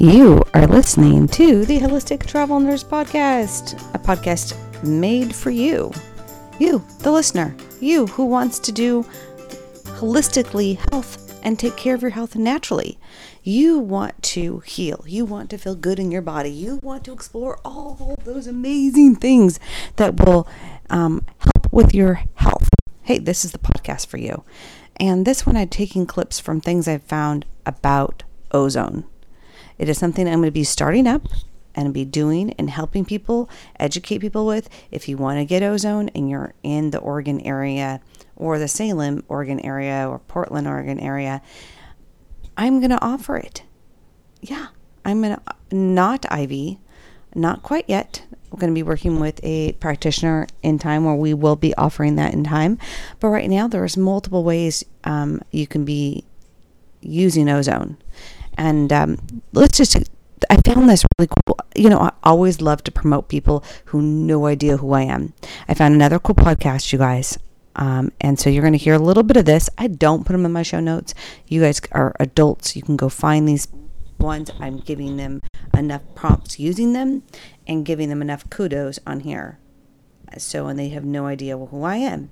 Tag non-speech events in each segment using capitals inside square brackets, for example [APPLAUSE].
You are listening to the Holistic Travel Nurse Podcast, a podcast made for you. You, the listener. You who wants to do holistically health and take care of your health naturally. You want to heal. You want to feel good in your body. You want to explore all those amazing things that will um, help with your health. Hey, this is the podcast for you. And this one, I'm taking clips from things I've found about ozone. It is something I'm going to be starting up and be doing and helping people, educate people with. If you want to get ozone and you're in the Oregon area or the Salem, Oregon area or Portland, Oregon area, I'm going to offer it. Yeah, I'm going to, not IV, not quite yet. We're going to be working with a practitioner in time where we will be offering that in time. But right now, there's multiple ways um, you can be using ozone. And um, let's just, I found this really cool. You know, I always love to promote people who no idea who I am. I found another cool podcast, you guys. Um, and so you're going to hear a little bit of this. I don't put them in my show notes. You guys are adults. You can go find these ones. I'm giving them enough prompts using them and giving them enough kudos on here. So, and they have no idea who I am.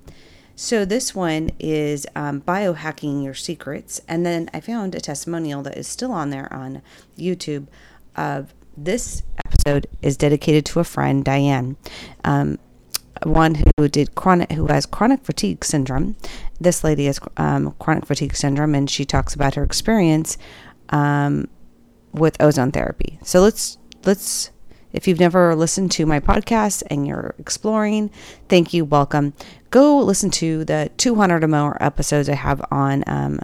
So this one is um, biohacking your secrets, and then I found a testimonial that is still on there on YouTube. Of this episode is dedicated to a friend, Diane, um, one who did chronic, who has chronic fatigue syndrome. This lady has um, chronic fatigue syndrome, and she talks about her experience um, with ozone therapy. So let's let's if you've never listened to my podcast and you're exploring, thank you, welcome. Go listen to the 200 or more episodes I have on, um,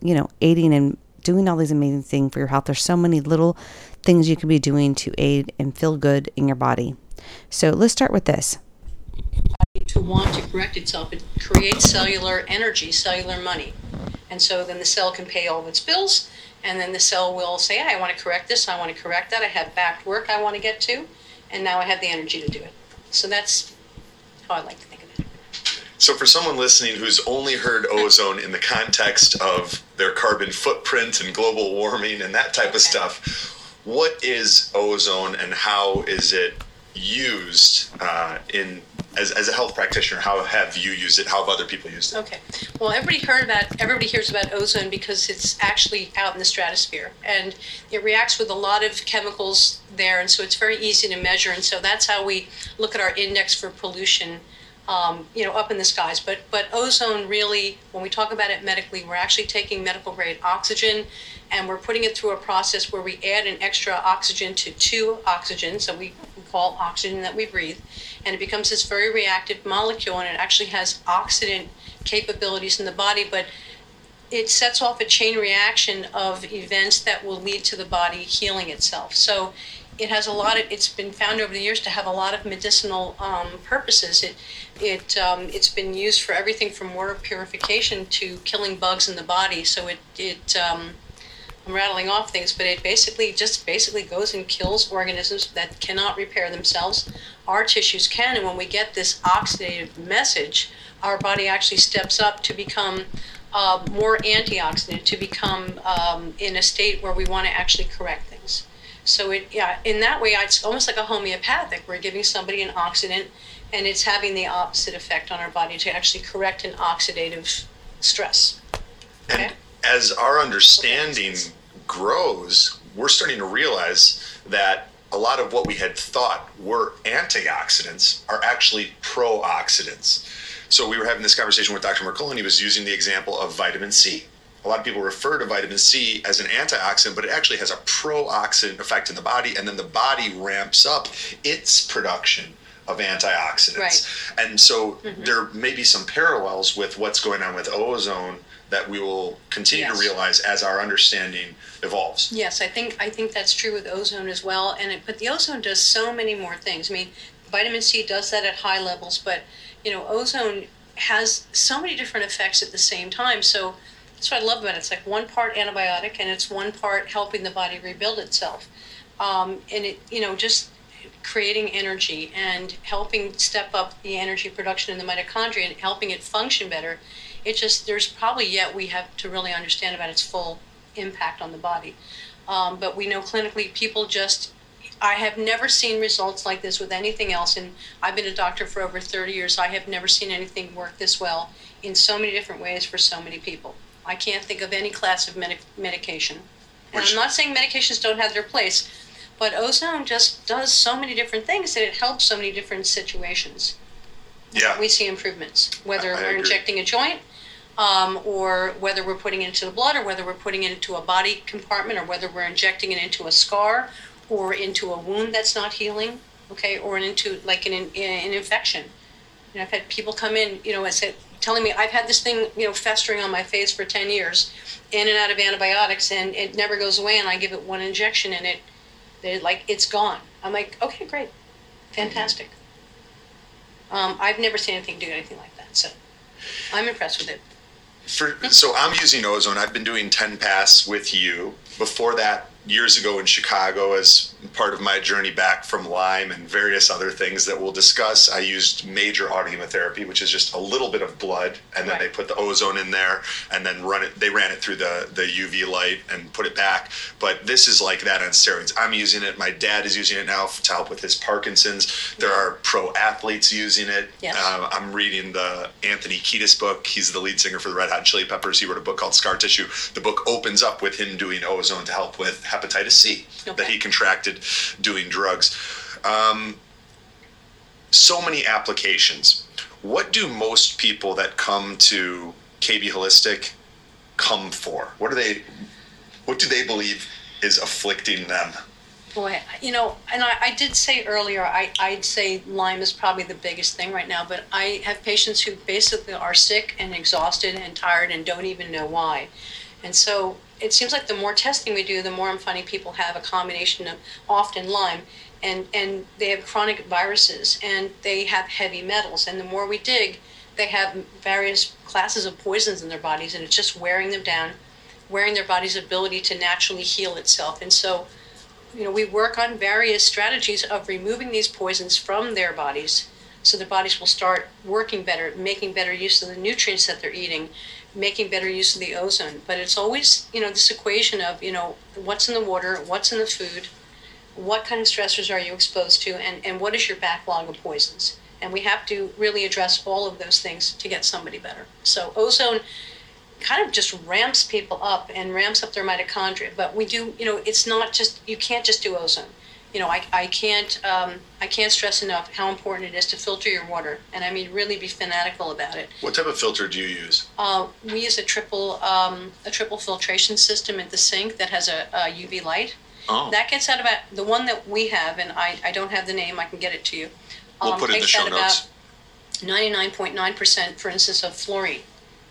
you know, aiding and doing all these amazing things for your health. There's so many little things you can be doing to aid and feel good in your body. So let's start with this. To want to correct itself, it creates cellular energy, cellular money. And so then the cell can pay all of its bills and then the cell will say, I want to correct this, I want to correct that, I have back work I want to get to, and now I have the energy to do it. So that's how I like to think of it. So, for someone listening who's only heard ozone in the context of their carbon footprint and global warming and that type okay. of stuff, what is ozone and how is it used uh, in as, as a health practitioner, how have you used it? How have other people used it? Okay. Well, everybody heard about everybody hears about ozone because it's actually out in the stratosphere and it reacts with a lot of chemicals there, and so it's very easy to measure. And so that's how we look at our index for pollution. Um, you know, up in the skies. But but ozone really, when we talk about it medically, we're actually taking medical grade oxygen, and we're putting it through a process where we add an extra oxygen to two oxygen. So we oxygen that we breathe, and it becomes this very reactive molecule, and it actually has oxidant capabilities in the body, but it sets off a chain reaction of events that will lead to the body healing itself. So it has a lot of it's been found over the years to have a lot of medicinal um, purposes it it um, it's been used for everything from water purification to killing bugs in the body so it it um, I'm rattling off things, but it basically just basically goes and kills organisms that cannot repair themselves. Our tissues can, and when we get this oxidative message, our body actually steps up to become uh, more antioxidant, to become um, in a state where we want to actually correct things. So it, yeah, in that way, it's almost like a homeopathic. We're giving somebody an oxidant, and it's having the opposite effect on our body to actually correct an oxidative stress. Okay? And as our understanding grows, we're starting to realize that a lot of what we had thought were antioxidants are actually pro-oxidants. So we were having this conversation with Dr. Mercola, and he was using the example of vitamin C. A lot of people refer to vitamin C as an antioxidant, but it actually has a pro-oxidant effect in the body, and then the body ramps up its production of antioxidants. Right. And so mm-hmm. there may be some parallels with what's going on with ozone that we will continue yes. to realize as our understanding evolves. Yes, I think I think that's true with ozone as well. And it, but the ozone does so many more things. I mean, vitamin C does that at high levels, but you know, ozone has so many different effects at the same time. So that's what I love about it. It's like one part antibiotic and it's one part helping the body rebuild itself. Um, and it, you know, just creating energy and helping step up the energy production in the mitochondria and helping it function better it just there's probably yet we have to really understand about its full impact on the body. Um, but we know clinically people just, I have never seen results like this with anything else. And I've been a doctor for over 30 years. I have never seen anything work this well in so many different ways for so many people. I can't think of any class of medic- medication. And I'm not saying medications don't have their place, but ozone just does so many different things that it helps so many different situations. Yeah. We see improvements, whether I- I we're agree. injecting a joint, um, or whether we're putting it into the blood, or whether we're putting it into a body compartment, or whether we're injecting it into a scar, or into a wound that's not healing, okay, or into like an, an infection. You know, I've had people come in, you know, and said, telling me, I've had this thing, you know, festering on my face for 10 years, in and out of antibiotics, and it never goes away, and I give it one injection, and it, like, it's gone. I'm like, okay, great, fantastic. Um, I've never seen anything do anything like that, so I'm impressed with it. For, so I'm using ozone. I've been doing 10 pass with you. Before that, years ago in Chicago, as part of my journey back from Lyme and various other things that we'll discuss, I used major autohemotherapy, which is just a little bit of blood, and then Right. they put the ozone in there, and then run it. They ran it through the the UV light and put it back. But this is like that on steroids. I'm using it. My dad is using it now to help with his Parkinson's. There are pro athletes using it. Yes. Uh, I'm reading the Anthony Kiedis book. He's the lead singer for the Red Hot Chili Peppers. He wrote a book called Scar Tissue. The book opens up with him doing ozone to help with hepatitis C that he contracted doing drugs. Um, so many applications. What do most people that come to KB Holistic come for? What do they? What do they believe is afflicting them? Boy, you know, and I, I did say earlier, I, I'd say Lyme is probably the biggest thing right now, but I have patients who basically are sick and exhausted and tired and don't even know why. And so it seems like the more testing we do, the more I'm finding people have a combination of often Lyme and, and they have chronic viruses and they have heavy metals. And the more we dig, they have various classes of poisons in their bodies and it's just wearing them down, wearing their body's ability to naturally heal itself. And so you know, we work on various strategies of removing these poisons from their bodies so their bodies will start working better, making better use of the nutrients that they're eating, making better use of the ozone. But it's always, you know, this equation of, you know, what's in the water, what's in the food, what kind of stressors are you exposed to, and, and what is your backlog of poisons. And we have to really address all of those things to get somebody better. So ozone kind of just ramps people up and ramps up their mitochondria. But we do, you know, it's not just you can't just do ozone. You know, I, I can't um, I can't stress enough how important it is to filter your water, and I mean really be fanatical about it. What type of filter do you use? Uh, we use a triple um, a triple filtration system at the sink that has a, a UV light. Oh, That gets out about the one that we have, and I, I don't have the name. I can get it to you. we'll um, put it in the show notes. Ninety nine point nine percent, for instance, of fluorine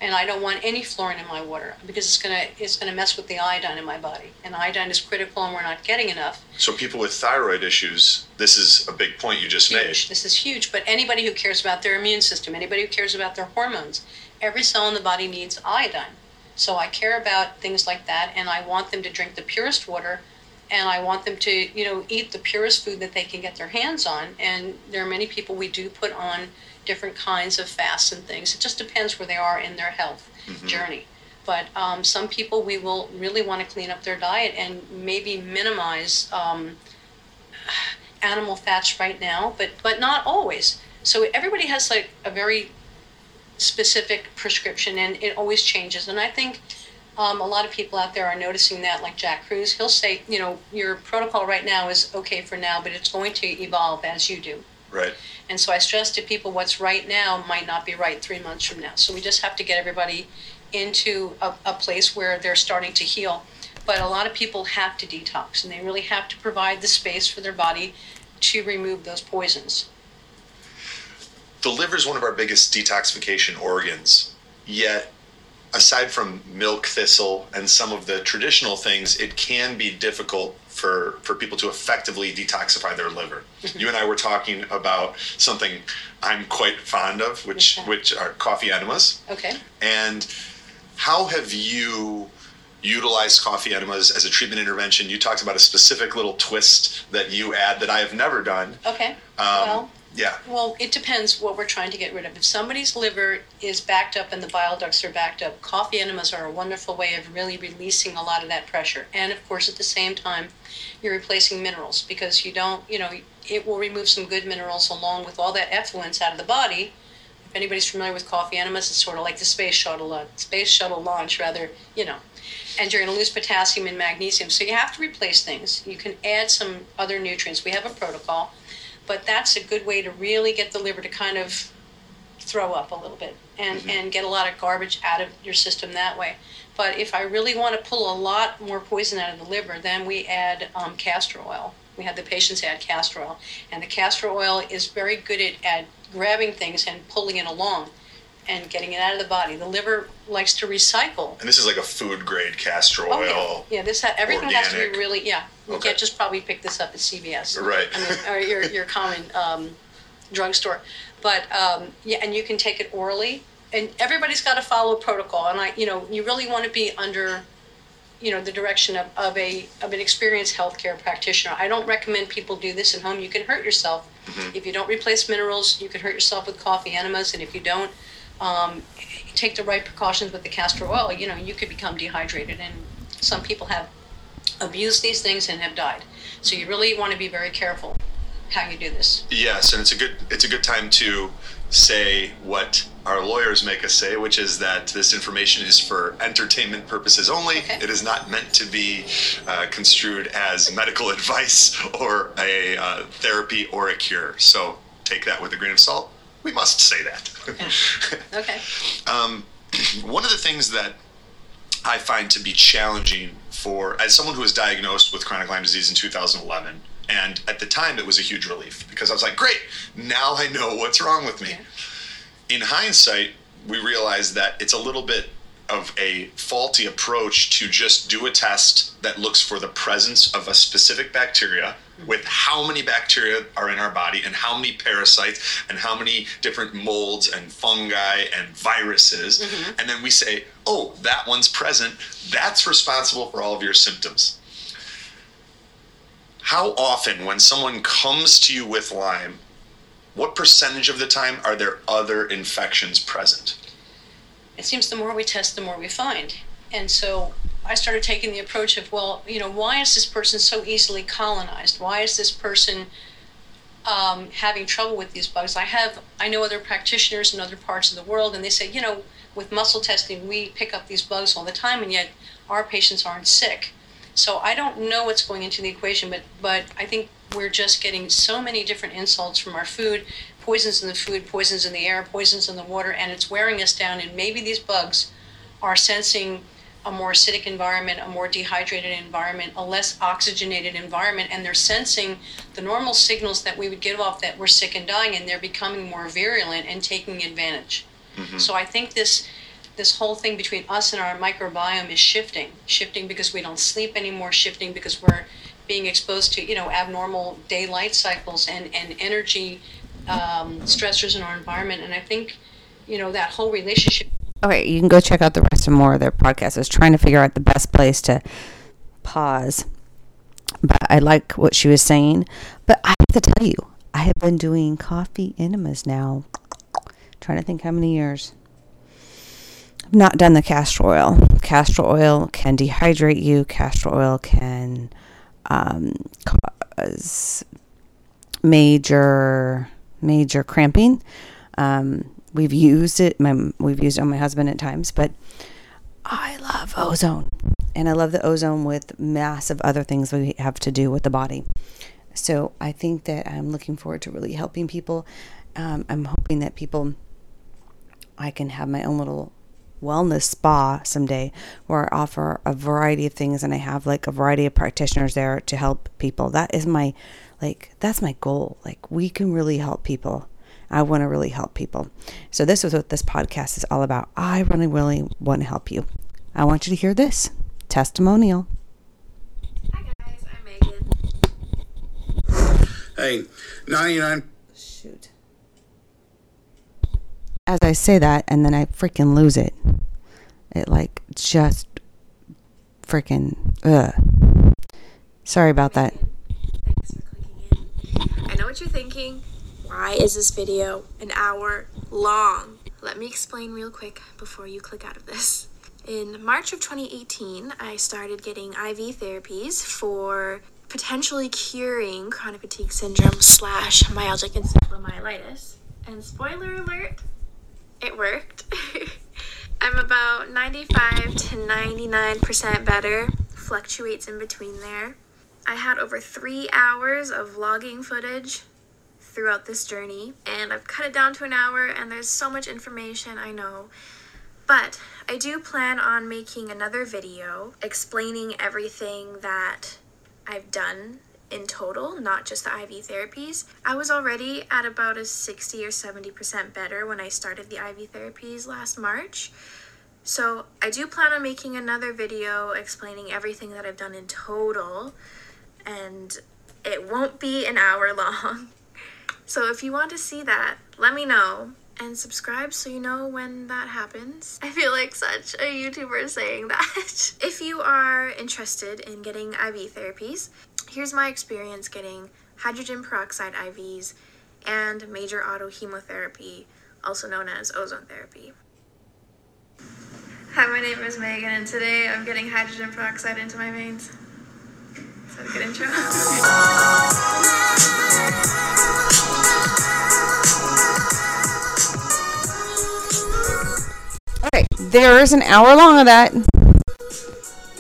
and I don't want any fluorine in my water because it's gonna it's gonna mess with the iodine in my body, and iodine is critical, and we're not getting enough. So people with thyroid issues, this is a big point you just Huge. made. This is huge. But anybody who cares about their immune system, anybody who cares about their hormones, every cell in the body needs iodine. So I care about things like that, and I want them to drink the purest water, and I want them to you know eat the purest food that they can get their hands on. And there are many people we do put on different kinds of fasts and things. It just depends where they are in their health journey. But um, some people we will really want to clean up their diet and maybe minimize um, [SIGHS] animal fats right now, but but not always. So everybody has like a very specific prescription, and it always changes. And I think um, a lot of people out there are noticing that, like Jack Kruse, he'll say, you know, your protocol right now is okay for now, but it's going to evolve as you do. Right. And so I stress to people what's right now might not be right three months from now. So we just have to get everybody into a, a place where they're starting to heal. But a lot of people have to detox and they really have to provide the space for their body to remove those poisons. The liver is one of our biggest detoxification organs. Yet, aside from milk thistle and some of the traditional things, it can be difficult for, for people to effectively detoxify their liver. [LAUGHS] You and I were talking about something I'm quite fond of, which Okay. which are coffee enemas. Okay. And how have you utilized coffee enemas as a treatment intervention? You talked about a specific little twist that you add that I have never done. Okay. Um, well, Yeah. Well, it depends what we're trying to get rid of. If somebody's liver is backed up and the bile ducts are backed up, coffee enemas are a wonderful way of really releasing a lot of that pressure. And of course, at the same time, you're replacing minerals because you don't, you know, it will remove some good minerals along with all that effluence out of the body. If anybody's familiar with coffee enemas, it's sort of like the space shuttle, uh, space shuttle launch, rather, you know. And you're going to lose potassium and magnesium, so you have to replace things. You can add some other nutrients. We have a protocol but that's a good way to really get the liver to kind of throw up a little bit and, mm-hmm. and get a lot of garbage out of your system that way. But if I really want to pull a lot more poison out of the liver, then we add um, castor oil. We have the patients add castor oil, and the castor oil is very good at, at grabbing things and pulling it along and getting it out of the body. The liver likes to recycle. And this is like a food grade castor oil. Oh, yeah. yeah, this ha- everything organic. has to be really yeah. You okay. can't just probably pick this up at CVS. Right. I mean, or your your common um, drugstore, but um, yeah, and you can take it orally. And everybody's got to follow protocol. And I, you know, you really want to be under you know the direction of, of a of an experienced healthcare practitioner. I don't recommend people do this at home. You can hurt yourself mm-hmm. if you don't replace minerals. You can hurt yourself with coffee enemas, and if you don't um, take the right precautions with the castor oil, you know, you could become dehydrated. And some people have abused these things and have died. So you really want to be very careful how you do this. Yes, and it's a good it's a good time to say what our lawyers make us say, which is that this information is for entertainment purposes only. Okay. It is not meant to be uh, construed as medical [LAUGHS] advice or a uh, therapy or a cure. So take that with a grain of salt we must say that. Yeah. Okay. [LAUGHS] um, [CLEARS THROAT] one of the things that I find to be challenging for, as someone who was diagnosed with chronic Lyme disease in 2011, and at the time it was a huge relief because I was like, great, now I know what's wrong with me. Yeah. In hindsight, we realized that it's a little bit of a faulty approach to just do a test that looks for the presence of a specific bacteria with how many bacteria are in our body and how many parasites and how many different molds and fungi and viruses. Mm-hmm. And then we say, oh, that one's present. That's responsible for all of your symptoms. How often, when someone comes to you with Lyme, what percentage of the time are there other infections present? It seems the more we test, the more we find. And so I started taking the approach of, well, you know, why is this person so easily colonized? Why is this person um, having trouble with these bugs? I have, I know other practitioners in other parts of the world, and they say, you know, with muscle testing, we pick up these bugs all the time, and yet our patients aren't sick. So I don't know what's going into the equation, but but I think we're just getting so many different insults from our food, poisons in the food, poisons in the air, poisons in the water, and it's wearing us down. And maybe these bugs are sensing a more acidic environment, a more dehydrated environment, a less oxygenated environment, and they're sensing the normal signals that we would give off that we're sick and dying, and they're becoming more virulent and taking advantage. Mm-hmm. So I think this this whole thing between us and our microbiome is shifting, shifting because we don't sleep anymore, shifting because we're being exposed to you know abnormal daylight cycles and and energy um, stressors in our environment, and I think you know that whole relationship Okay, you can go check out the rest of more of their podcasts. I was trying to figure out the best place to pause. But I like what she was saying. But I have to tell you, I have been doing coffee enemas now. I'm trying to think how many years. I've not done the castor oil. Castor oil can dehydrate you. Castor oil can um, cause major major cramping. Um, We've used it. My, we've used it on my husband at times, but I love ozone, and I love the ozone with massive other things we have to do with the body. So I think that I'm looking forward to really helping people. Um, I'm hoping that people, I can have my own little wellness spa someday where I offer a variety of things and I have like a variety of practitioners there to help people. That is my like that's my goal. Like we can really help people I want to really help people. So, this is what this podcast is all about. I really, really want to help you. I want you to hear this testimonial. Hi, guys. I'm Megan. Hey, 99. Shoot. As I say that, and then I freaking lose it. It like just freaking, ugh. Sorry about that. Thanks for clicking in. I know what you're thinking Why is this video an hour long? Let me explain real quick before you click out of this. In March of 2018, I started getting IV therapies for potentially curing chronic fatigue syndrome slash myalgic encephalomyelitis. And spoiler alert, it worked. [LAUGHS] I'm about 95 to 99% better, fluctuates in between there. I had over three hours of vlogging footage throughout this journey, and I've cut it down to an hour, and there's so much information, I know. But I do plan on making another video explaining everything that I've done in total, not just the IV therapies. I was already at about a 60 or 70% better when I started the IV therapies last March. So I do plan on making another video explaining everything that I've done in total, and it won't be an hour [LAUGHS] long. So if you want to see that, let me know and subscribe so you know when that happens. [LAUGHS] I feel like such a YouTuber saying that. [LAUGHS] if you are interested in getting IV therapies, here's my experience getting hydrogen peroxide IVs and major autohemotherapy, also known as ozone therapy. Hi, my name is Megan, and today I'm getting hydrogen peroxide into my veins. Is that a good intro? [LAUGHS] Okay, there is an hour long of that.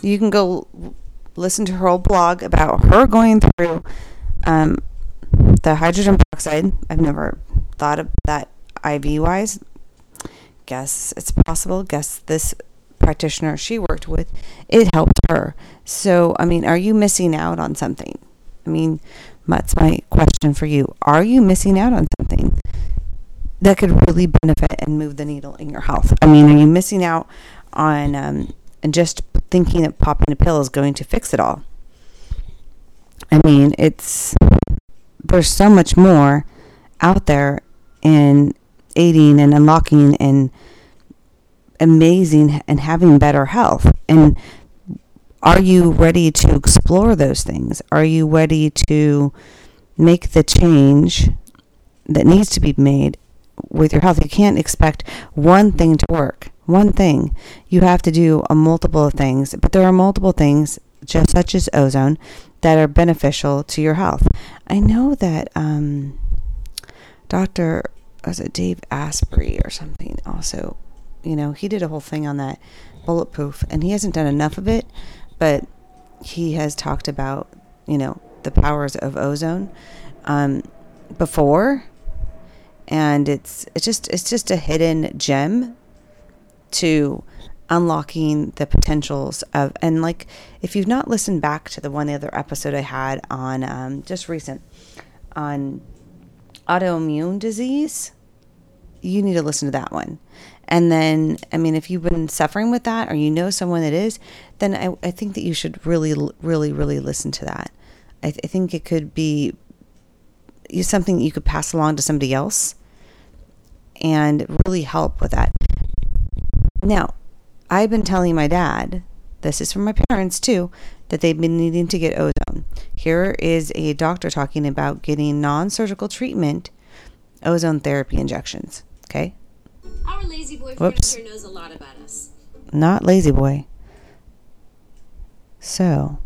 You can go listen to her whole blog about her going through um, the hydrogen peroxide. I've never thought of that IV wise. Guess it's possible. Guess this practitioner she worked with, it helped her. So, I mean, are you missing out on something? I mean, that's my question for you. Are you missing out on something? That could really benefit and move the needle in your health. I mean, are you missing out on um, and just thinking that popping a pill is going to fix it all? I mean, it's there's so much more out there in aiding and unlocking and amazing and having better health. And are you ready to explore those things? Are you ready to make the change that needs to be made with your health. You can't expect one thing to work. One thing. You have to do a multiple of things, but there are multiple things, just such as ozone, that are beneficial to your health. I know that um, Dr. was it Dave Asprey or something also, you know, he did a whole thing on that bulletproof and he hasn't done enough of it, but he has talked about, you know, the powers of ozone um, before and it's it's just it's just a hidden gem to unlocking the potentials of and like if you've not listened back to the one the other episode I had on um, just recent on autoimmune disease, you need to listen to that one. And then, I mean, if you've been suffering with that or you know someone that is, then I, I think that you should really, really, really listen to that. I, th- I think it could be something you could pass along to somebody else and really help with that. Now, I've been telling my dad, this is from my parents too, that they've been needing to get ozone. Here is a doctor talking about getting non surgical treatment, ozone therapy injections. Okay? Our lazy boy Whoops. knows a lot about us. Not lazy boy. So,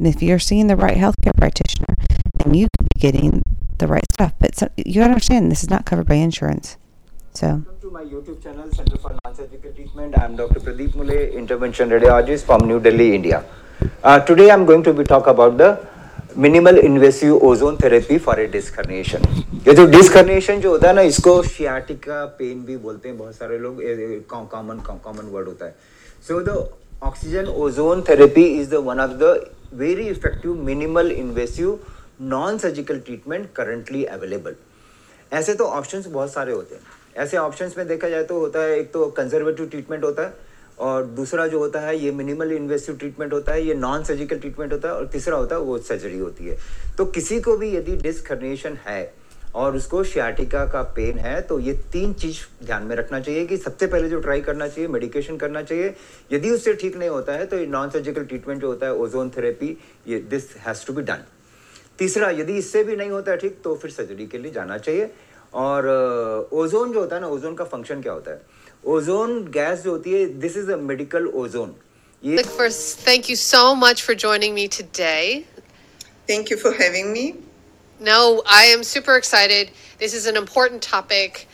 if you're seeing the right healthcare practitioner, then you could be getting the right stuff. But so, you gotta understand, this is not covered by insurance. So, Welcome to my YouTube channel, Center for Non-Surgical Treatment. I am Dr. Pradeep Mule, intervention radiologist from New Delhi, India. Uh, today I am going to be talk about the minimal invasive ozone therapy for a डिस्कर्नेशन ये जो डिस्कर्नेशन जो होता है ना इसको sciatica pen भी बोलते हैं बहुत सारे लोग कॉमन कॉमन वर्ड होता है so the oxygen ozone therapy is the one of the very effective minimal invasive non surgical treatment currently available ऐसे तो ऑप्शंस बहुत सारे होते हैं। ऐसे ऑप्शंस में देखा जाए तो होता है, एक तो कंजर्वेटिव ट्रीटमेंट होता है और दूसरा जो होता है, ये मिनिमल इन्वेसिव ट्रीटमेंट होता है, ये नॉन सर्जिकल ट्रीटमेंट होता है और तीसरा होता है, वो सर्जरी होती है। तो किसी को भी यदि डिस्कर्नेशन है और उसको शियाटिका का पेन है तो ये तीन चीज़ ध्यान में रखना चाहिए कि सबसे पहले जो ट्राई करना चाहिए मेडिकेशन करना चाहिए। यदि उससे ठीक नहीं होता है तो ये नॉन सर्जिकल ट्रीटमेंट जो होता है ओजोन थेरेपी ये this has to be done तीसरा यदि इससे भी नहीं होता है ठीक तो फिर सर्जरी के लिए जाना चाहिए और ओजोन जो होता है ना ओजोन का फ़ंक्शन क्या होता है ओजोन गैस जो होती है this is a medical ozone ये thank you so much for joining me today. Thank you for having me. No, I am super excited. This is an important topic,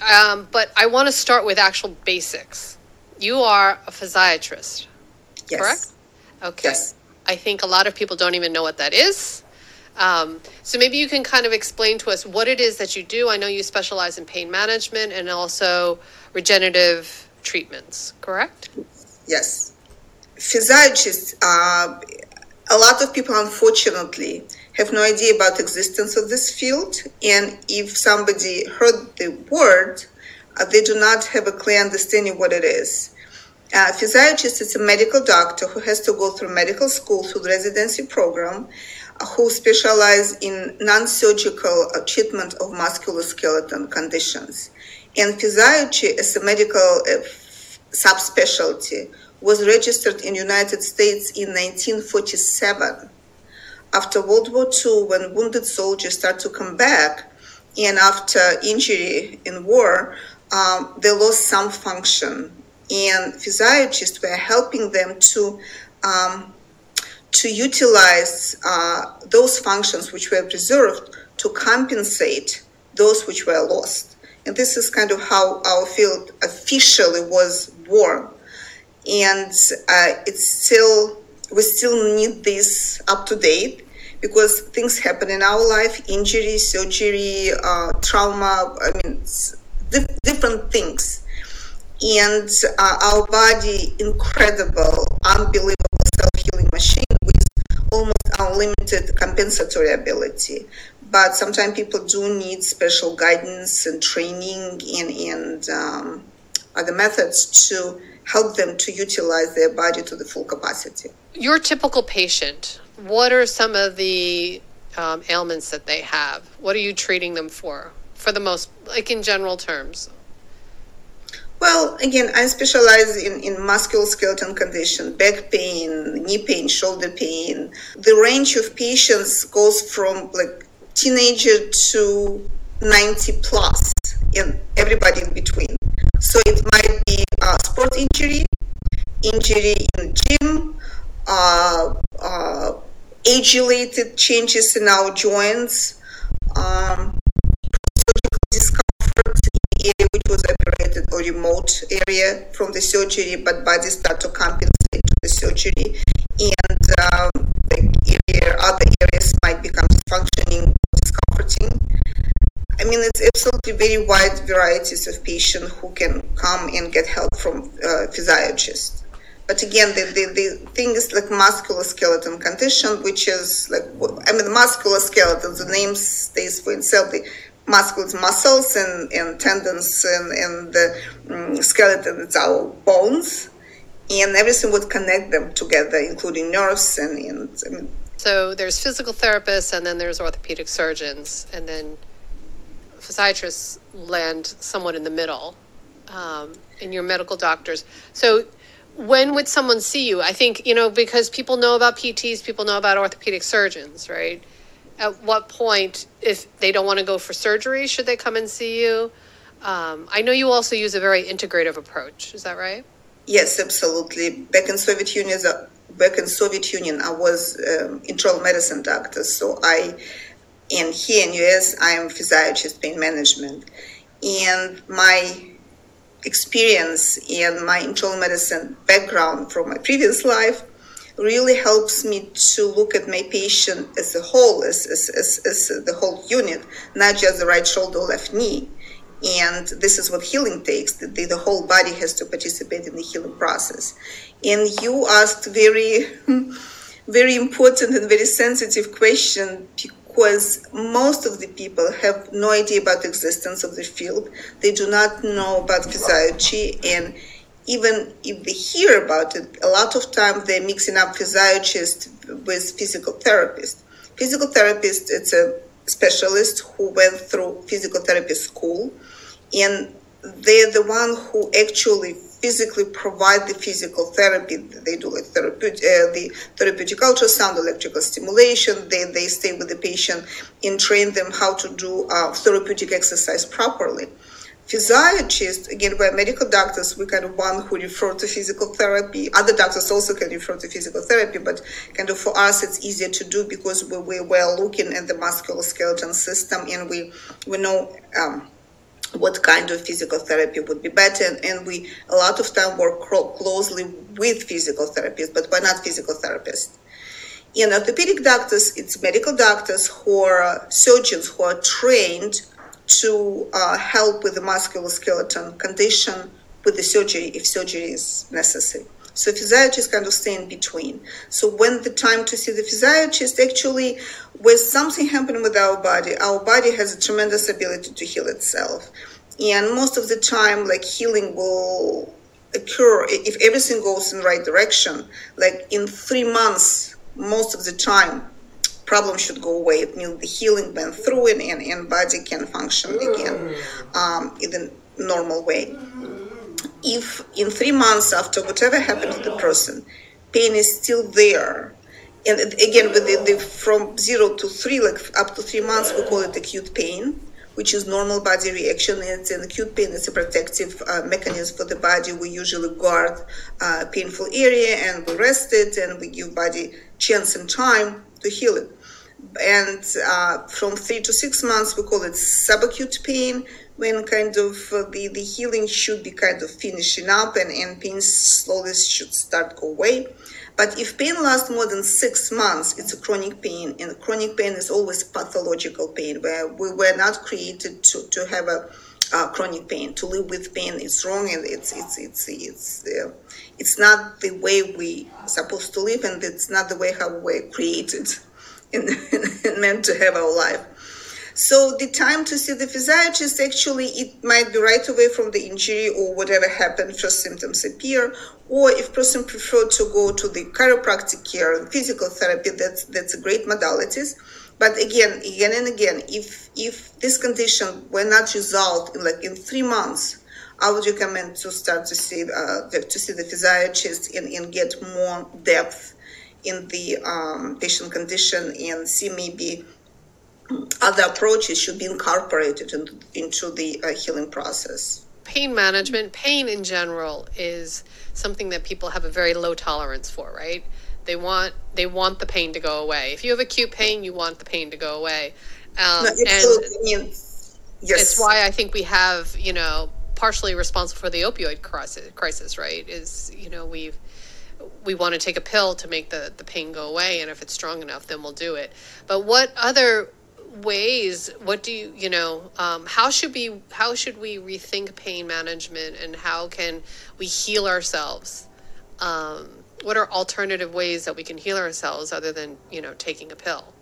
um, but I want to start with actual basics. You are a physiatrist, yes. correct? Okay. Yes. I think a lot of people don't even know what that is. Um, so maybe you can kind of explain to us what it is that you do. I know you specialize in pain management and also regenerative treatments, correct? Yes. Physiatrists, uh, a lot of people unfortunately have no idea about existence of this field and if somebody heard the word, uh, they do not have a clear understanding what it is. Uh, physiologist is a medical doctor who has to go through medical school through the residency program who specialize in non-surgical treatment of musculoskeletal conditions. And physiology as a medical uh, subspecialty was registered in United States in 1947. After World War II, when wounded soldiers start to come back, and after injury in war, um, they lost some function. And physiologists were helping them to um, to utilize uh, those functions which were preserved to compensate those which were lost. And this is kind of how our field officially was born. And uh, it's still, we still need this up to date because things happen in our life injury, surgery, uh, trauma, I mean, dif- different things. And uh, our body, incredible, unbelievable unlimited compensatory ability. But sometimes people do need special guidance and training and, and um, other methods to help them to utilize their body to the full capacity. Your typical patient, what are some of the um, ailments that they have? What are you treating them for? For the most, like in general terms? Well, again, I specialize in, in musculoskeletal condition, back pain, knee pain, shoulder pain. The range of patients goes from like teenager to 90 plus and everybody in between. So it might be a sport injury, injury in gym, uh, uh, age-related changes in our joints, um, remote area from the surgery, but body start to compensate to the surgery, and um, the area, other areas might become dysfunctioning, discomforting. I mean, it's absolutely very wide varieties of patients who can come and get help from uh, physiologists. But again, the, the, the thing is like musculoskeletal condition, which is like, I mean, musculoskeletal, the name stays for itself. The muscles, muscles, and, and tendons, and, and the um, skeleton, it's our bones. And everything would connect them together, including nerves and, and so there's physical therapists, and then there's orthopedic surgeons, and then physiatrists land somewhat in the middle, um, and your medical doctors. So when would someone see you? I think, you know, because people know about PTs, people know about orthopedic surgeons, right? At what point, if they don't want to go for surgery, should they come and see you? Um, I know you also use a very integrative approach. Is that right? Yes, absolutely. Back in Soviet Union, back in Soviet Union, I was um, internal medicine doctor, so I, and here in US, I am physiologist, pain management, and my experience and my internal medicine background from my previous life really helps me to look at my patient as a whole, as, as, as, as the whole unit, not just the right shoulder, left knee. And this is what healing takes. The, the, whole body has to participate in the healing process. And you asked very, [LAUGHS] very important and very sensitive question because most of the people have no idea about the existence of the field. They do not know about physiology, and even if they hear about it, a lot of times they're mixing up physiologist with physical therapist. Physical therapist, it's a specialist who went through physical therapy school, and they're the one who actually physically provide the physical therapy. They do like therapeutic, uh, the therapeutic ultrasound, electrical stimulation. They, they stay with the patient and train them how to do uh, therapeutic exercise properly. Physiologists, again, we're medical doctors, we kind of one who refer to physical therapy. Other doctors also can refer to physical therapy, but kind of for us it's easier to do because we, we, we're looking at the musculoskeletal system and we, we know um, what kind of physical therapy would be better and we a lot of time work closely with physical therapists but we're not physical therapists in orthopedic doctors it's medical doctors who are surgeons who are trained to uh, help with the musculoskeletal condition with the surgery if surgery is necessary. So physiatrists kind of stay in between. So when the time to see the physiatrist, actually, with something happening with our body, our body has a tremendous ability to heal itself. And most of the time, like healing will occur if everything goes in the right direction. Like in three months, most of the time, problem should go away. It means the healing went through and, and, and body can function again um, in the normal way. If in three months after whatever happened to the person, pain is still there, and again with the, the from zero to three, like up to three months, we call it acute pain which is normal body reaction. It's an acute pain. It's a protective uh, mechanism for the body. We usually guard uh, painful area and we rest it and we give body chance and time to heal it. And uh, from three to six months, we call it subacute pain, when kind of uh, the, the healing should be kind of finishing up and, and pain slowly should start go away. But if pain lasts more than six months, it's a chronic pain, and chronic pain is always pathological pain, where we were not created to, to have a uh, chronic pain. To live with pain is wrong, and it's it's it's it's uh, it's not the way we supposed to live, and it's not the way how we're created [LAUGHS] and, and meant to have our life. So the time to see the physiologist actually it might be right away from the injury or whatever happened, first symptoms appear, or if person prefer to go to the chiropractic care, physical therapy, that's that's a great modalities. But again, again and again, if if this condition were not resolved in like in three months, I would recommend to start to see uh, to see the physiologist and, and get more depth in the um, patient condition and see maybe other approaches should be incorporated in, into the uh, healing process. Pain management, pain in general, is something that people have a very low tolerance for, right? They want they want the pain to go away. If you have acute pain, you want the pain to go away. Um, and yes. it's why I think we have, you know, partially responsible for the opioid crisis, crisis right? Is you know we've we want to take a pill to make the, the pain go away and if it's strong enough then we'll do it but what other ways what do you you know um, how should we how should we rethink pain management and how can we heal ourselves um, what are alternative ways that we can heal ourselves other than you know taking a pill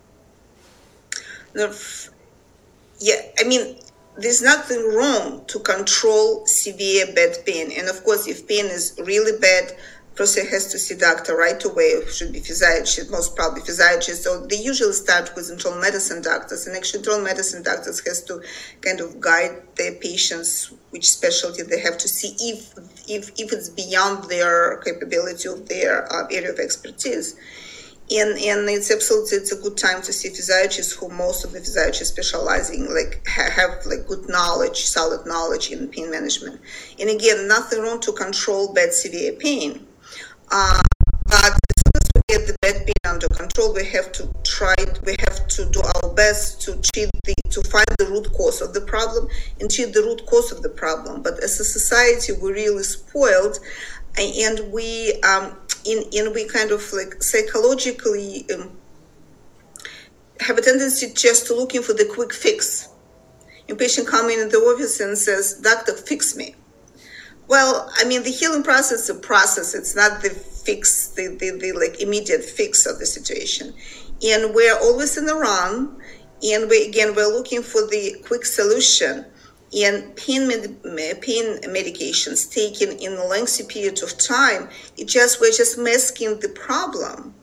yeah i mean there's nothing wrong to control severe bad pain and of course if pain is really bad person has to see doctor right away. Should be physiologist, most probably physiologist. So they usually start with internal medicine doctors, and actually internal medicine doctors has to kind of guide their patients which specialty they have to see if if if it's beyond their capability of their uh, area of expertise. And, and it's absolutely it's a good time to see physiologists who most of the physiologists specializing like have like good knowledge solid knowledge in pain management and again nothing wrong to control bad severe pain uh, but as soon as we get the bad pain under control, we have to try, we have to do our best to treat the, to find the root cause of the problem and treat the root cause of the problem. But as a society, we're really spoiled and we, um, in, in we kind of like psychologically um, have a tendency just to looking for the quick fix. A patient coming in the office and says, doctor, fix me well, I mean, the healing process is a process. It's not the fix, the, the, the like immediate fix of the situation. And we're always in the run. And we, again, we're looking for the quick solution. And pain, med- pain medications taken in a lengthy period of time, it just, we're just masking the problem.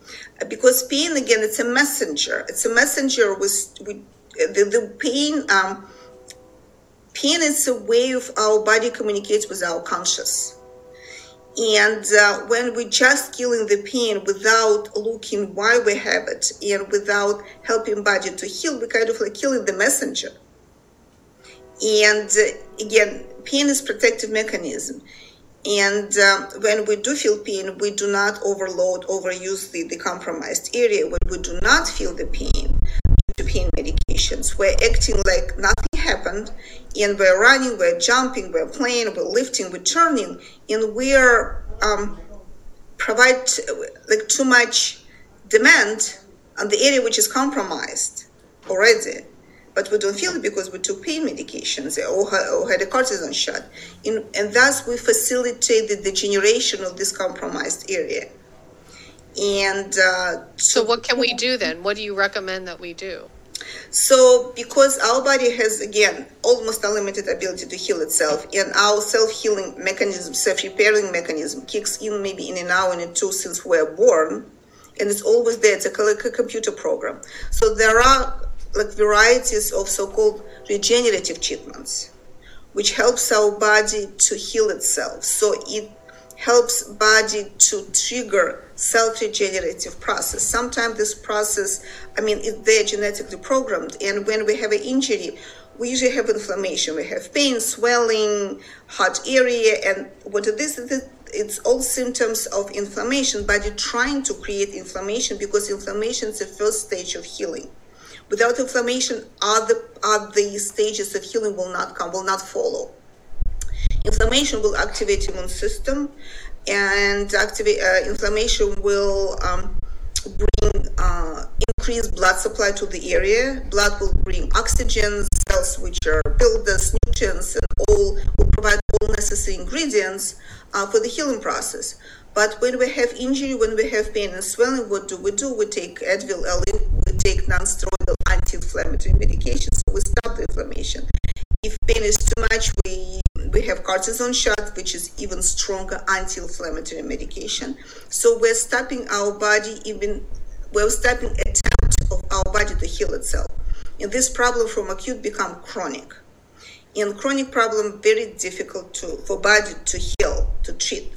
Because pain, again, it's a messenger. It's a messenger with, with the, the pain, um, Pain is a way of our body communicates with our conscious. And uh, when we're just killing the pain without looking why we have it and without helping body to heal, we're kind of like killing the messenger. And uh, again, pain is protective mechanism. And uh, when we do feel pain, we do not overload, overuse the, the compromised area. When we do not feel the pain, to pain medications, we're acting like nothing happened, and we're running, we're jumping, we're playing, we're lifting, we're turning, and we're um, provide like too much demand on the area which is compromised already but we don't feel it because we took pain medications or, or had a cortisone shot. In, and thus, we facilitate the degeneration of this compromised area. And uh, so, what can we do then? What do you recommend that we do? So, because our body has, again, almost unlimited ability to heal itself, and our self healing mechanism, self repairing mechanism kicks in maybe in an hour and two since we're born, and it's always there. It's a, like a computer program. So, there are like varieties of so-called regenerative treatments, which helps our body to heal itself. So it helps body to trigger self-regenerative process. Sometimes this process, I mean, it, they're genetically programmed, and when we have an injury, we usually have inflammation. We have pain, swelling, hot area, and what it is, it's all symptoms of inflammation. Body trying to create inflammation because inflammation is the first stage of healing. Without inflammation, other other stages of healing will not come, will not follow. Inflammation will activate immune system, and activate uh, inflammation will um, bring uh, increased blood supply to the area. Blood will bring oxygen, cells which are builders, nutrients, and all will provide all necessary ingredients uh, for the healing process. But when we have injury, when we have pain and swelling, what do we do? We take Advil, we take non-steroidal anti-inflammatory medications, so we stop the inflammation. If pain is too much, we we have cortisone shot, which is even stronger anti-inflammatory medication. So we're stopping our body even we're stopping attempt of our body to heal itself. And this problem from acute become chronic. And chronic problem very difficult to for body to heal, to treat.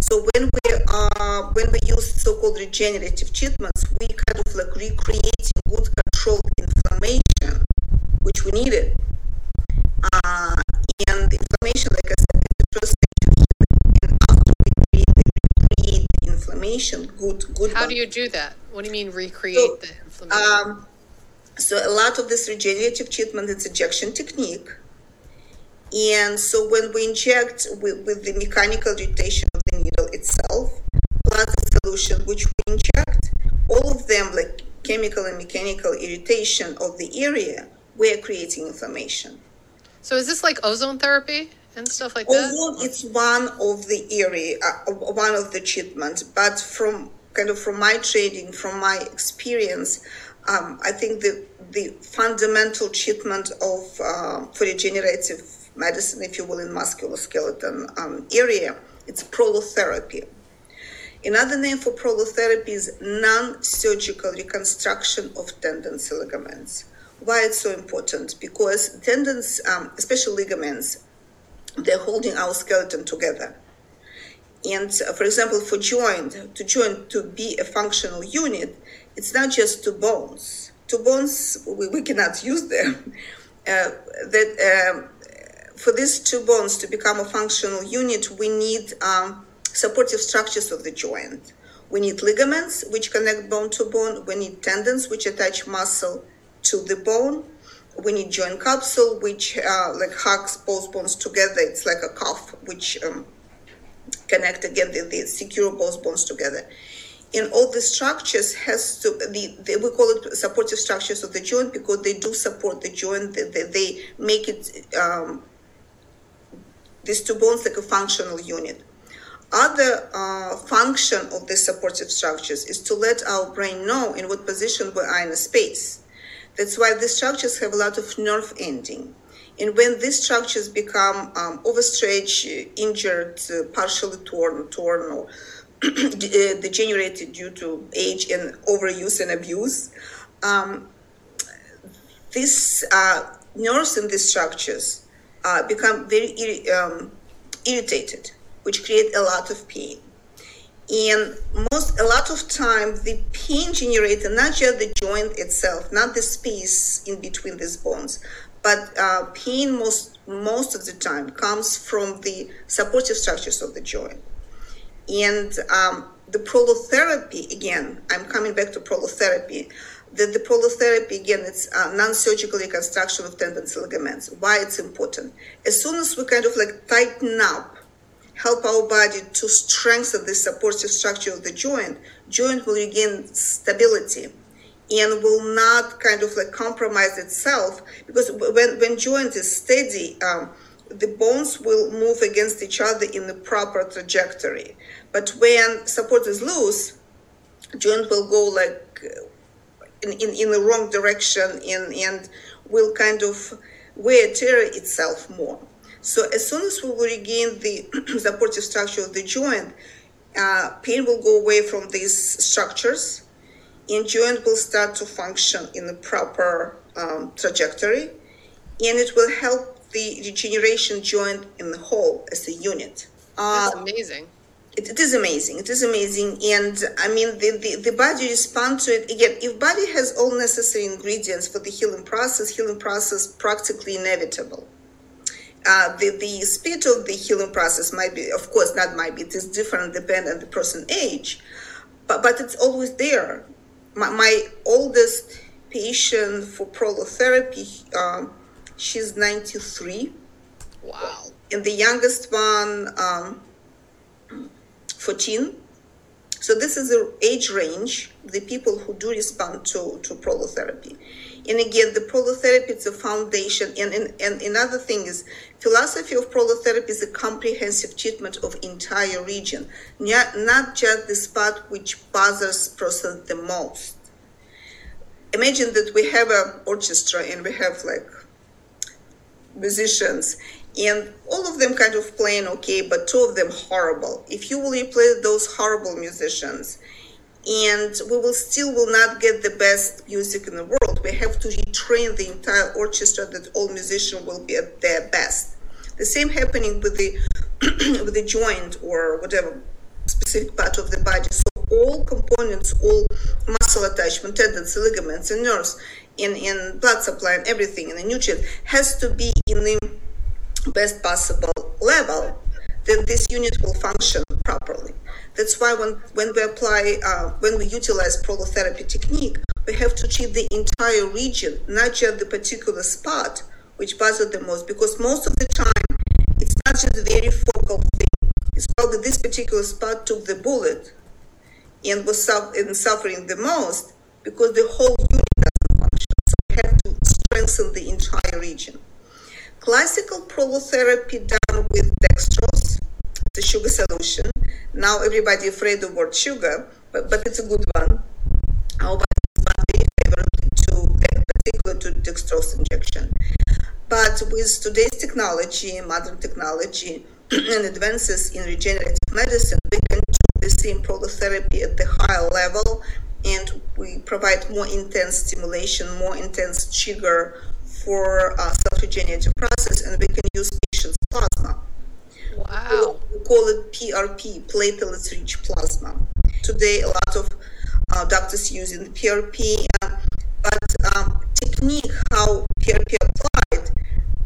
So when we uh, when we use so-called regenerative treatments, we kind of like recreating good controlled inflammation, which we needed. Uh, and good, good. How do you do that? What do you mean recreate so, the inflammation? Um, so a lot of this regenerative treatment, it's injection technique. And so when we inject with, with the mechanical rotation of the needle itself, plus the solution which we inject, all of them like chemical and mechanical irritation of the area, we're creating inflammation. So is this like ozone therapy and stuff like that? Ozone, it's one of the area, uh, one of the treatments, but from kind of from my trading, from my experience, um, I think the the fundamental treatment of uh, for regenerative medicine, if you will, in musculoskeletal um, area. It's prolotherapy. Another name for prolotherapy is non-surgical reconstruction of tendons and ligaments. Why it's so important? Because tendons, um, especially ligaments, they're holding our skeleton together. And uh, for example, for joint, to joint to be a functional unit, it's not just two bones. Two bones, we, we cannot use them. [LAUGHS] Uh, that um, for these two bones to become a functional unit, we need um, supportive structures of the joint. We need ligaments, which connect bone to bone. We need tendons, which attach muscle to the bone. We need joint capsule, which uh, like hugs both bones together. It's like a cuff, which um, connect again the, the secure both bones together. And all the structures has to the, the, we call it supportive structures of the joint because they do support the joint. They, they, they make it um, these two bones like a functional unit. Other uh, function of the supportive structures is to let our brain know in what position we are in a space. That's why the structures have a lot of nerve ending. And when these structures become um, overstretched, injured, uh, partially torn, torn, or [CLEARS THROAT] uh, degenerated due to age and overuse and abuse, um, these uh, nerves in these structures uh, become very um, irritated which create a lot of pain. And most a lot of time the pain generated not just the joint itself, not the space in between these bones, but uh, pain most most of the time comes from the supportive structures of the joint. And um, the prolotherapy again, I'm coming back to prolotherapy. The, the prolotherapy again, it's non-surgical reconstruction of tendons ligaments. Why it's important? As soon as we kind of like tighten up help our body to strengthen the supportive structure of the joint, joint will regain stability and will not kind of like compromise itself because when, when joint is steady, um, the bones will move against each other in the proper trajectory. But when support is loose, joint will go like in, in, in the wrong direction and, and will kind of wear tear itself more. So as soon as we will regain the [CLEARS THROAT] supportive structure of the joint, uh, pain will go away from these structures and joint will start to function in the proper um, trajectory and it will help the regeneration joint in the whole as a unit. That's uh, amazing. It, it is amazing. It is amazing. And I mean, the, the, the body responds to it. Again, if body has all necessary ingredients for the healing process, healing process practically inevitable uh, the, the speed of the healing process might be, of course, not might be, it is different depending on the person age, but, but it's always there. My, my oldest patient for prolotherapy, um, she's 93. Wow. And the youngest one, um, 14. So this is the age range, the people who do respond to, to prolotherapy. And again, the prolotherapy is a foundation. And, and, and another thing is, philosophy of prolotherapy is a comprehensive treatment of entire region, not, just the spot which bothers person the most. Imagine that we have an orchestra and we have like musicians and all of them kind of playing okay, but two of them horrible. If you will replace those horrible musicians and we will still will not get the best music in the world. We have to retrain the entire orchestra that all musicians will be at their best. The same happening with the [CLEARS THROAT] with the joint or whatever specific part of the body. So all components, all muscle attachment, tendons, ligaments, and nerves, in in blood supply and everything, and the nutrient has to be in the best possible level. Then this unit will function properly. That's why when, when we apply, uh, when we utilize prolotherapy technique, we have to treat the entire region, not just the particular spot which bothers the most, because most of the time it's not just a very focal thing. It's probably this particular spot took the bullet and was and suffering the most because the whole unit doesn't function. So we have to strengthen the entire region. Classical prolotherapy done with dextrose, the sugar solution, now everybody afraid of word sugar, but, but it's a good one. Our body responds very favorably to that particular to dextrose injection. But with today's technology, modern technology, [CLEARS THROAT] and advances in regenerative medicine, we can do the same prolotherapy at the higher level, and we provide more intense stimulation, more intense trigger for uh, self-regenerative process, and we can use patients' plasma Wow. Call it PRP, platelets rich plasma. Today, a lot of uh, doctors using PRP, uh, but um, technique how PRP applied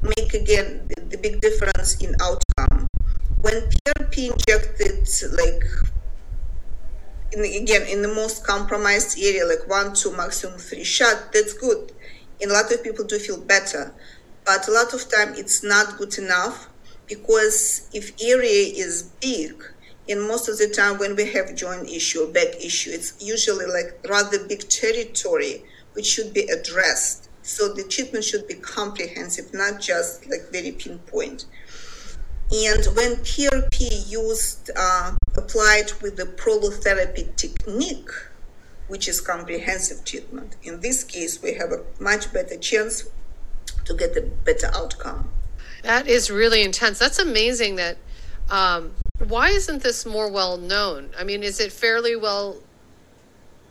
make again the, the big difference in outcome. When PRP injected, like in again in the most compromised area, like one, two, maximum three shot, that's good. And a lot of people do feel better, but a lot of time it's not good enough because if area is big, and most of the time when we have joint issue or back issue, it's usually like rather big territory which should be addressed. So the treatment should be comprehensive, not just like very pinpoint. And when PRP used uh, applied with the prolotherapy technique, which is comprehensive treatment, in this case we have a much better chance to get a better outcome. That is really intense. That's amazing that um, why isn't this more well known? I mean, is it fairly well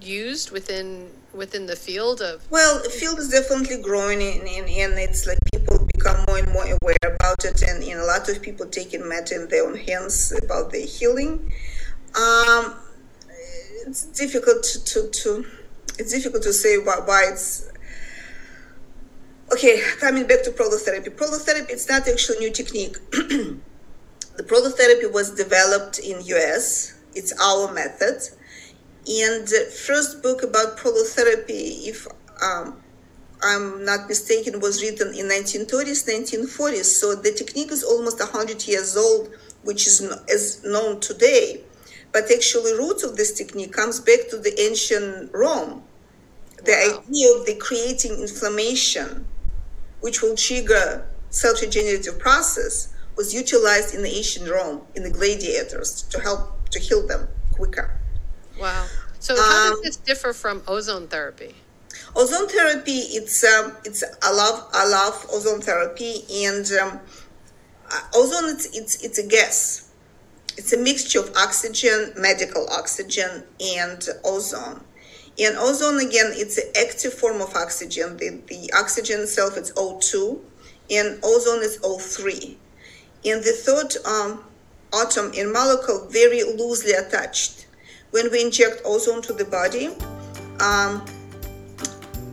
used within within the field of well field is definitely growing and, and, it's like people become more and more aware about it, and, and a lot of people taking matter in their own hands about their healing. Um, it's difficult to, to, to it's difficult to say why, why it's okay coming back to prolotherapy. Prolotherapy it's not actually a new technique. [CLEARS THROAT] The prolotherapy was developed in us it's our method. And the first book about prolotherapy if um, i'm not mistaken was written in 1930s 1940s so the technique is almost 100 years old which is, is known today. But actually roots of this technique comes back to the ancient rome. The wow. idea of the creating inflammation which will trigger self-regenerative process was utilized in the ancient rome in the gladiators to help to heal them quicker. Wow. So how um, does this differ from ozone therapy? Ozone therapy it's um, it's i love i love ozone therapy and um, uh, ozone it's, it's it's a gas. It's a mixture of oxygen, medical oxygen, and ozone. And ozone, again, it's an active form of oxygen. The, the oxygen itself is O2, and ozone is O3. And the third um, atom in molecule very loosely attached. When we inject ozone to the body, um,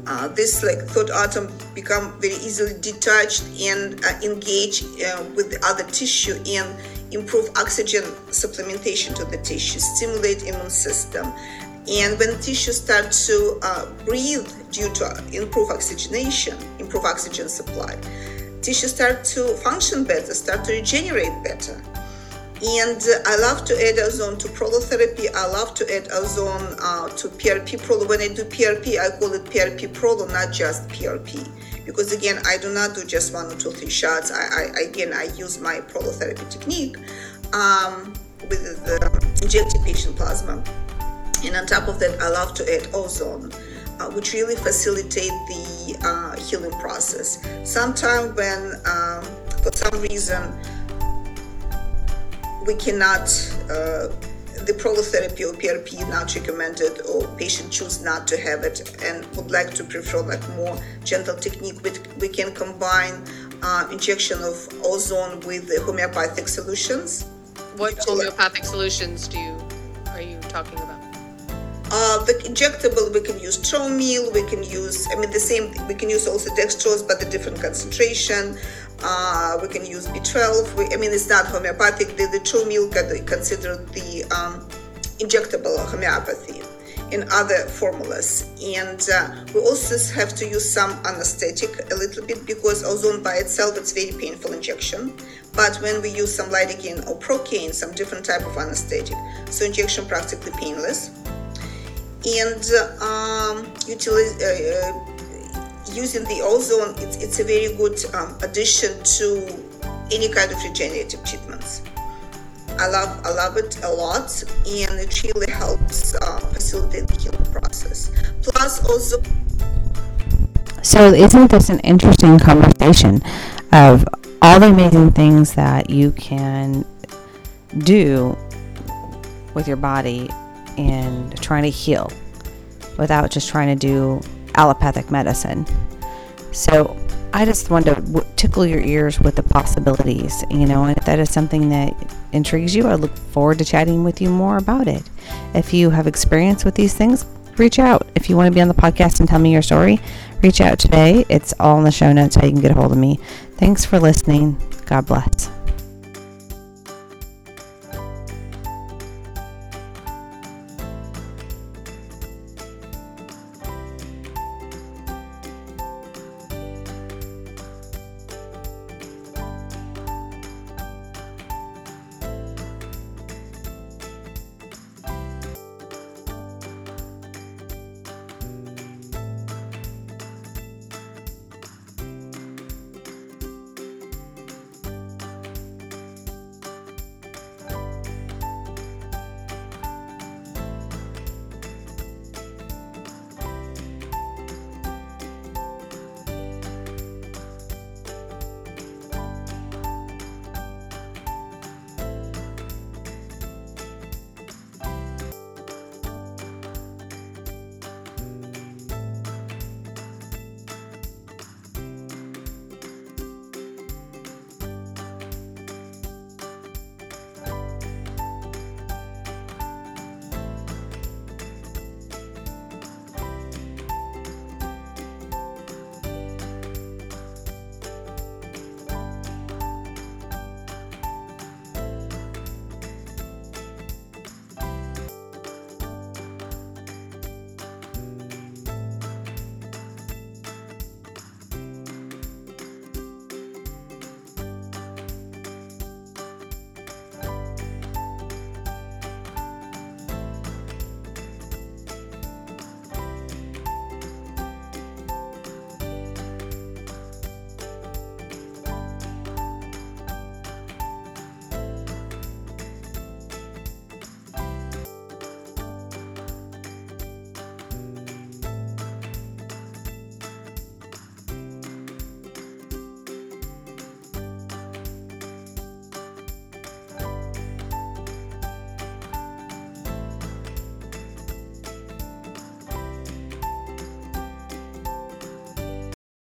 uh, this like third atom become very easily detached and uh, engage uh, with the other tissue and improve oxygen supplementation to the tissue, stimulate immune system. And when tissue start to uh, breathe due to improve oxygenation, improve oxygen supply, tissue start to function better, start to regenerate better. And I love to add ozone to prolotherapy. I love to add ozone uh, to PRP prolo. When I do PRP, I call it PRP prolo, not just PRP because again i do not do just one or two three shots i, I again i use my prolotherapy technique um, with the injected patient plasma and on top of that i love to add ozone uh, which really facilitate the uh, healing process sometimes when um, for some reason we cannot uh, the prolotherapy or PRP not recommended or patient choose not to have it and would like to prefer like more gentle technique, we, we can combine uh, injection of ozone with the homeopathic solutions. What homeopathic solutions do you are you talking about? Uh, the injectable, we can use Traumeel, we can use, I mean, the same, we can use also dextrose, but the different concentration. Uh, we can use B12. We, I mean, it's not homeopathic. The, the Traumeel considered the um, injectable homeopathy in other formulas. And uh, we also have to use some anesthetic a little bit because ozone by itself it's very painful injection. But when we use some lidocaine or procaine, some different type of anesthetic, so injection practically painless. And um, utilize, uh, uh using the ozone, it's, it's a very good um, addition to any kind of regenerative treatments. I love I love it a lot, and it really helps uh, facilitate the healing process. Plus, also. So, isn't this an interesting conversation of all the amazing things that you can do with your body and trying to heal without just trying to do allopathic medicine. So I just want to tickle your ears with the possibilities, you know, and if that is something that intrigues you, I look forward to chatting with you more about it. If you have experience with these things, reach out. If you want to be on the podcast and tell me your story, reach out today. It's all in the show notes how you can get a hold of me. Thanks for listening. God bless.